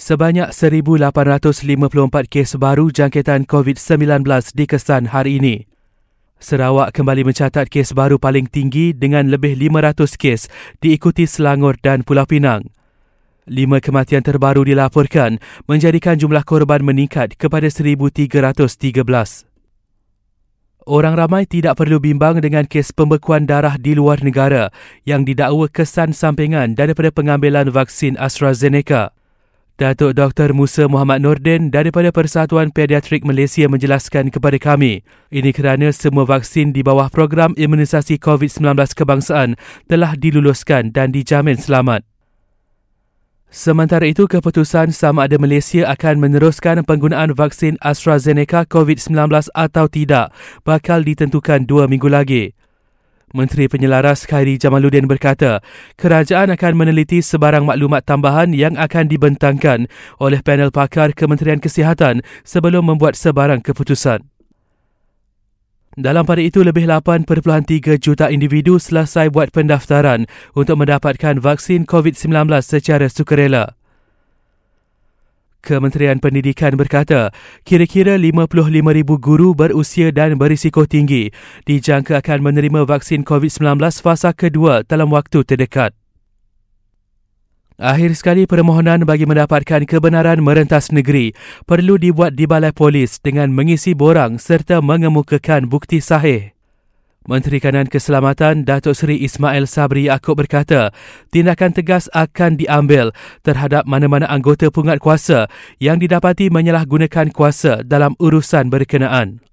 Sebanyak 1,854 kes baru jangkitan COVID-19 dikesan hari ini. Sarawak kembali mencatat kes baru paling tinggi dengan lebih 500 kes diikuti Selangor dan Pulau Pinang. Lima kematian terbaru dilaporkan menjadikan jumlah korban meningkat kepada 1,313. Orang ramai tidak perlu bimbang dengan kes pembekuan darah di luar negara yang didakwa kesan sampingan daripada pengambilan vaksin AstraZeneca. Datuk Dr. Musa Muhammad Nordin daripada Persatuan Pediatrik Malaysia menjelaskan kepada kami, ini kerana semua vaksin di bawah program imunisasi COVID-19 kebangsaan telah diluluskan dan dijamin selamat. Sementara itu, keputusan sama ada Malaysia akan meneruskan penggunaan vaksin AstraZeneca COVID-19 atau tidak bakal ditentukan dua minggu lagi. Menteri Penyelaras Khairi Jamaluddin berkata, kerajaan akan meneliti sebarang maklumat tambahan yang akan dibentangkan oleh panel pakar Kementerian Kesihatan sebelum membuat sebarang keputusan. Dalam pada itu, lebih 8.3 juta individu selesai buat pendaftaran untuk mendapatkan vaksin COVID-19 secara sukarela. Kementerian Pendidikan berkata, kira-kira 55,000 guru berusia dan berisiko tinggi dijangka akan menerima vaksin COVID-19 fasa kedua dalam waktu terdekat. Akhir sekali permohonan bagi mendapatkan kebenaran merentas negeri perlu dibuat di balai polis dengan mengisi borang serta mengemukakan bukti sahih. Menteri Kanan Keselamatan Datuk Seri Ismail Sabri Yaakob berkata, tindakan tegas akan diambil terhadap mana-mana anggota pungat kuasa yang didapati menyalahgunakan kuasa dalam urusan berkenaan.